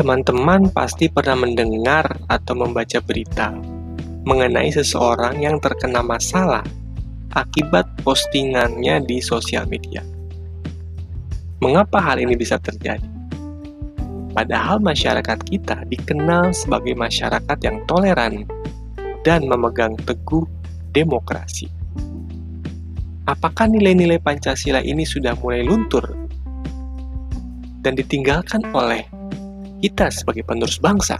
Teman-teman pasti pernah mendengar atau membaca berita mengenai seseorang yang terkena masalah akibat postingannya di sosial media. Mengapa hal ini bisa terjadi? Padahal masyarakat kita dikenal sebagai masyarakat yang toleran dan memegang teguh demokrasi. Apakah nilai-nilai Pancasila ini sudah mulai luntur dan ditinggalkan oleh kita sebagai penerus bangsa?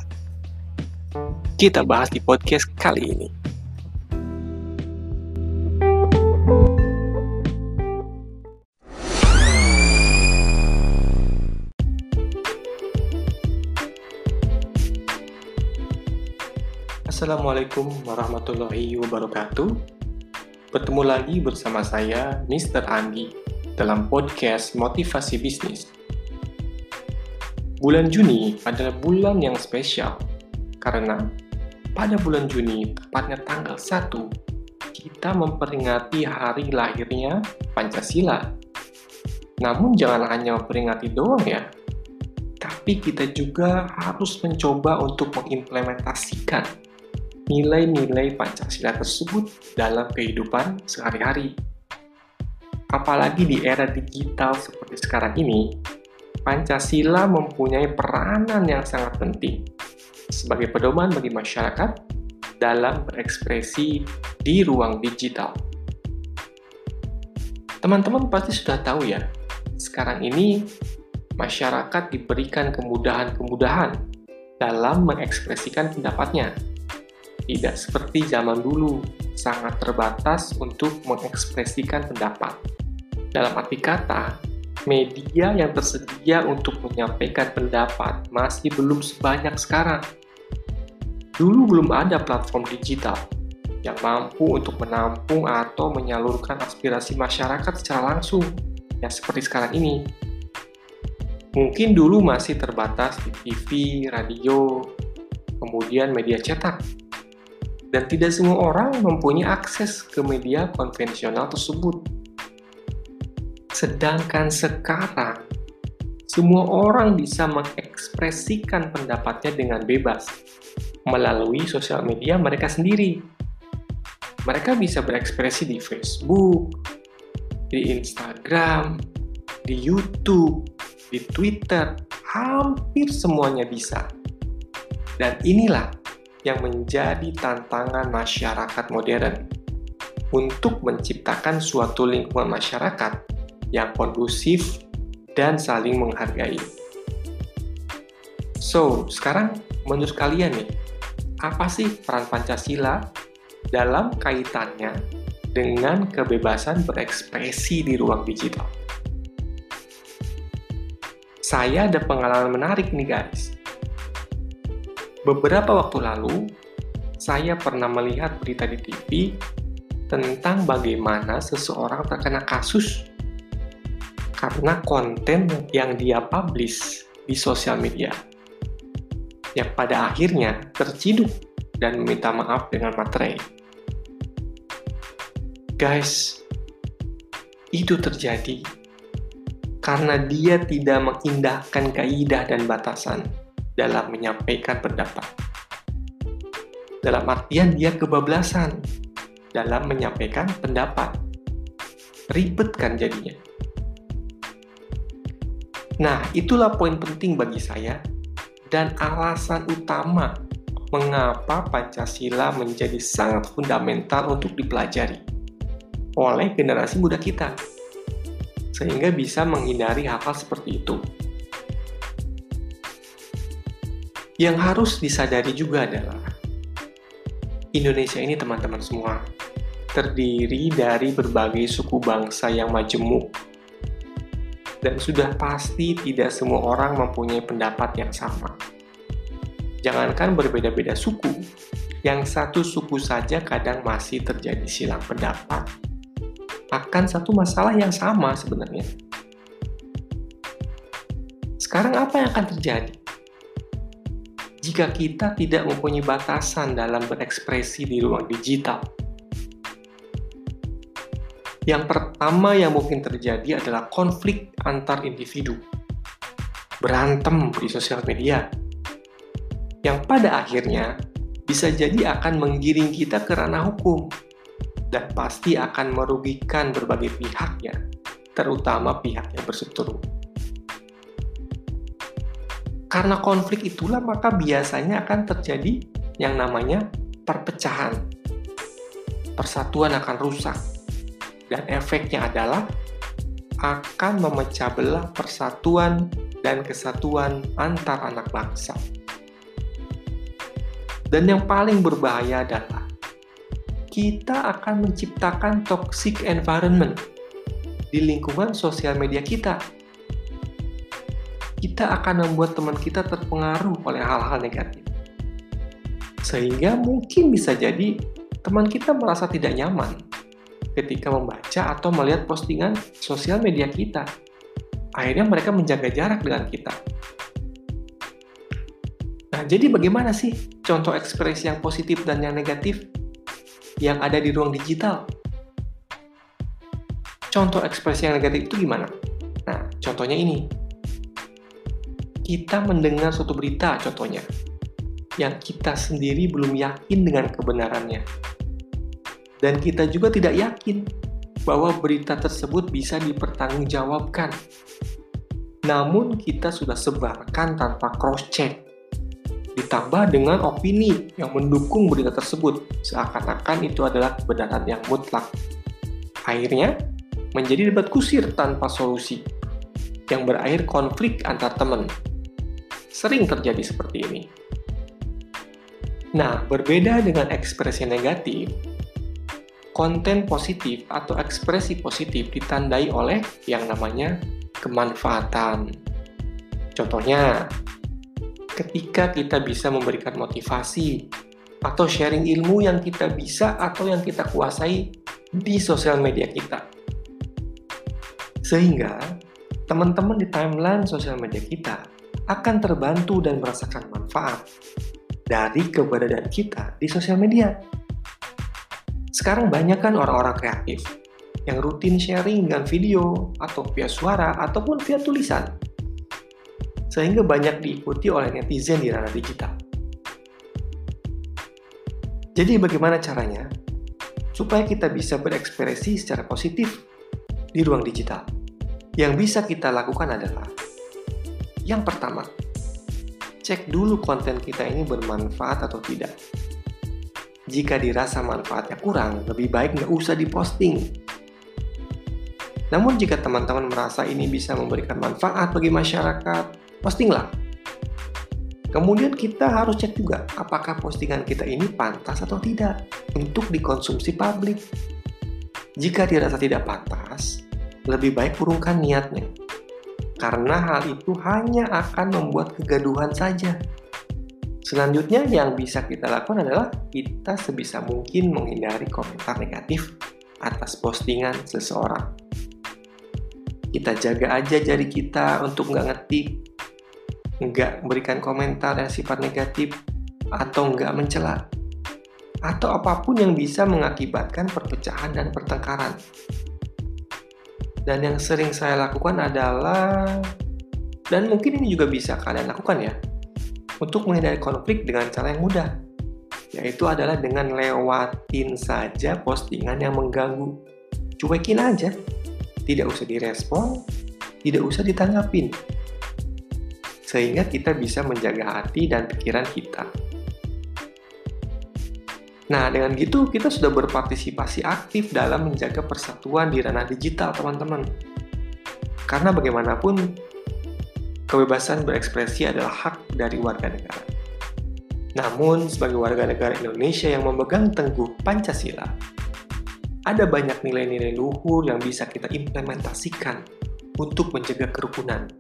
Kita bahas di podcast kali ini. Assalamualaikum warahmatullahi wabarakatuh. Bertemu lagi bersama saya, Mr. Andi, dalam podcast Motivasi Bisnis Bulan Juni adalah bulan yang spesial karena pada bulan Juni, tepatnya tanggal 1, kita memperingati hari lahirnya Pancasila. Namun jangan hanya memperingati doang ya, tapi kita juga harus mencoba untuk mengimplementasikan nilai-nilai Pancasila tersebut dalam kehidupan sehari-hari. Apalagi di era digital seperti sekarang ini, Pancasila mempunyai peranan yang sangat penting sebagai pedoman bagi masyarakat dalam berekspresi di ruang digital. Teman-teman pasti sudah tahu ya, sekarang ini masyarakat diberikan kemudahan-kemudahan dalam mengekspresikan pendapatnya. Tidak seperti zaman dulu, sangat terbatas untuk mengekspresikan pendapat. Dalam arti kata, media yang tersedia untuk menyampaikan pendapat masih belum sebanyak sekarang. Dulu belum ada platform digital yang mampu untuk menampung atau menyalurkan aspirasi masyarakat secara langsung, yang seperti sekarang ini. Mungkin dulu masih terbatas di TV, radio, kemudian media cetak. Dan tidak semua orang mempunyai akses ke media konvensional tersebut Sedangkan sekarang, semua orang bisa mengekspresikan pendapatnya dengan bebas melalui sosial media mereka sendiri. Mereka bisa berekspresi di Facebook, di Instagram, di YouTube, di Twitter, hampir semuanya bisa. Dan inilah yang menjadi tantangan masyarakat modern untuk menciptakan suatu lingkungan masyarakat yang kondusif dan saling menghargai. So, sekarang menurut kalian nih, apa sih peran Pancasila dalam kaitannya dengan kebebasan berekspresi di ruang digital? Saya ada pengalaman menarik nih guys. Beberapa waktu lalu, saya pernah melihat berita di TV tentang bagaimana seseorang terkena kasus karena konten yang dia publish di sosial media yang pada akhirnya terciduk dan meminta maaf dengan materai. Guys, itu terjadi karena dia tidak mengindahkan kaidah dan batasan dalam menyampaikan pendapat. Dalam artian dia kebablasan dalam menyampaikan pendapat. Ribet kan jadinya. Nah, itulah poin penting bagi saya dan alasan utama mengapa Pancasila menjadi sangat fundamental untuk dipelajari oleh generasi muda kita, sehingga bisa menghindari hal-hal seperti itu. Yang harus disadari juga adalah Indonesia ini teman-teman semua terdiri dari berbagai suku bangsa yang majemuk dan sudah pasti tidak semua orang mempunyai pendapat yang sama. Jangankan berbeda-beda suku, yang satu suku saja kadang masih terjadi silang pendapat akan satu masalah yang sama sebenarnya. Sekarang apa yang akan terjadi? Jika kita tidak mempunyai batasan dalam berekspresi di ruang digital, yang pertama yang mungkin terjadi adalah konflik antar individu. Berantem di sosial media yang pada akhirnya bisa jadi akan menggiring kita ke ranah hukum dan pasti akan merugikan berbagai pihak ya, terutama pihak yang berseteru. Karena konflik itulah maka biasanya akan terjadi yang namanya perpecahan. Persatuan akan rusak. Dan efeknya adalah akan memecah belah persatuan dan kesatuan antar anak bangsa. Dan yang paling berbahaya adalah kita akan menciptakan toxic environment di lingkungan sosial media kita. Kita akan membuat teman kita terpengaruh oleh hal-hal negatif. Sehingga mungkin bisa jadi teman kita merasa tidak nyaman ketika membaca atau melihat postingan sosial media kita. Akhirnya mereka menjaga jarak dengan kita. Nah, jadi bagaimana sih contoh ekspresi yang positif dan yang negatif yang ada di ruang digital? Contoh ekspresi yang negatif itu gimana? Nah, contohnya ini. Kita mendengar suatu berita, contohnya, yang kita sendiri belum yakin dengan kebenarannya. Dan kita juga tidak yakin bahwa berita tersebut bisa dipertanggungjawabkan. Namun kita sudah sebarkan tanpa cross-check. Ditambah dengan opini yang mendukung berita tersebut, seakan-akan itu adalah kebenaran yang mutlak. Akhirnya, menjadi debat kusir tanpa solusi, yang berakhir konflik antar teman. Sering terjadi seperti ini. Nah, berbeda dengan ekspresi negatif, konten positif atau ekspresi positif ditandai oleh yang namanya kemanfaatan. Contohnya, ketika kita bisa memberikan motivasi atau sharing ilmu yang kita bisa atau yang kita kuasai di sosial media kita. Sehingga teman-teman di timeline sosial media kita akan terbantu dan merasakan manfaat dari keberadaan kita di sosial media. Sekarang banyak kan orang-orang kreatif yang rutin sharing dengan video atau via suara ataupun via tulisan. Sehingga banyak diikuti oleh netizen di ranah digital. Jadi bagaimana caranya supaya kita bisa berekspresi secara positif di ruang digital? Yang bisa kita lakukan adalah yang pertama, cek dulu konten kita ini bermanfaat atau tidak. Jika dirasa manfaatnya kurang, lebih baik nggak usah diposting. Namun jika teman-teman merasa ini bisa memberikan manfaat bagi masyarakat, postinglah. Kemudian kita harus cek juga apakah postingan kita ini pantas atau tidak untuk dikonsumsi publik. Jika dirasa tidak pantas, lebih baik urungkan niatnya karena hal itu hanya akan membuat kegaduhan saja. Selanjutnya yang bisa kita lakukan adalah kita sebisa mungkin menghindari komentar negatif atas postingan seseorang. Kita jaga aja jari kita untuk nggak ngetik, nggak memberikan komentar yang sifat negatif, atau nggak mencela, atau apa pun yang bisa mengakibatkan perpecahan dan pertengkaran. Dan yang sering saya lakukan adalah dan mungkin ini juga bisa kalian lakukan ya untuk menghindari konflik dengan cara yang mudah yaitu adalah dengan lewatin saja postingan yang mengganggu. Cuekin aja. Tidak usah direspon tidak usah ditanggapin. Sehingga kita bisa menjaga hati dan pikiran kita. Nah, dengan gitu kita sudah berpartisipasi aktif dalam menjaga persatuan di ranah digital, teman-teman. Karena bagaimanapun, kebebasan berekspresi adalah hak dari warga negara. Namun, sebagai warga negara Indonesia yang memegang teguh Pancasila, ada banyak nilai-nilai luhur yang bisa kita implementasikan untuk menjaga kerukunan,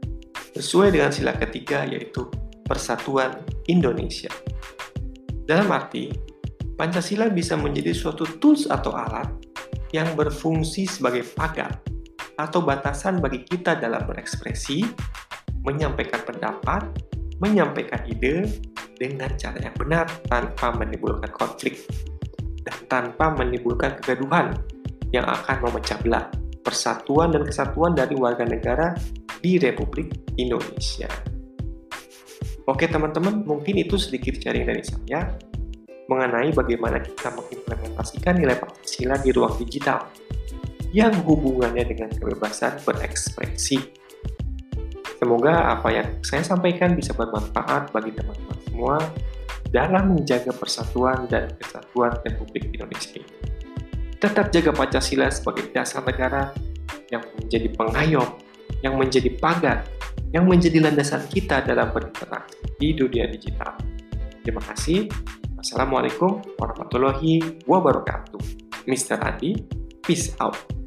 sesuai dengan sila ketiga yaitu persatuan Indonesia. Dalam arti, Pancasila bisa menjadi suatu tools atau alat yang berfungsi sebagai pagar atau batasan bagi kita dalam berekspresi, menyampaikan pendapat, menyampaikan ide dengan cara yang benar tanpa menimbulkan konflik dan tanpa menimbulkan kegaduhan yang akan memecah belah persatuan dan kesatuan dari warga negara di Republik Indonesia. Oke teman-teman, mungkin itu sedikit sharing dari saya mengenai bagaimana kita mengimplementasikan nilai Pancasila di ruang digital yang hubungannya dengan kebebasan berekspresi. Semoga apa yang saya sampaikan bisa bermanfaat bagi teman-teman semua dalam menjaga persatuan dan kesatuan Republik Indonesia. Tetap jaga Pancasila sebagai dasar negara yang menjadi pengayom, yang menjadi pagar yang menjadi landasan kita dalam berinteraksi di dunia digital. Terima kasih. Wassalamualaikum warahmatullahi wabarakatuh. Mr. Adi, peace out.